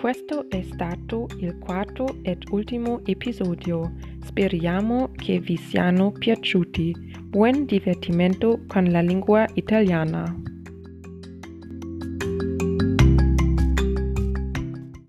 Questo è stato il quarto ed ultimo episodio. Speriamo che vi siano piaciuti. Buon divertimento con la lingua italiana.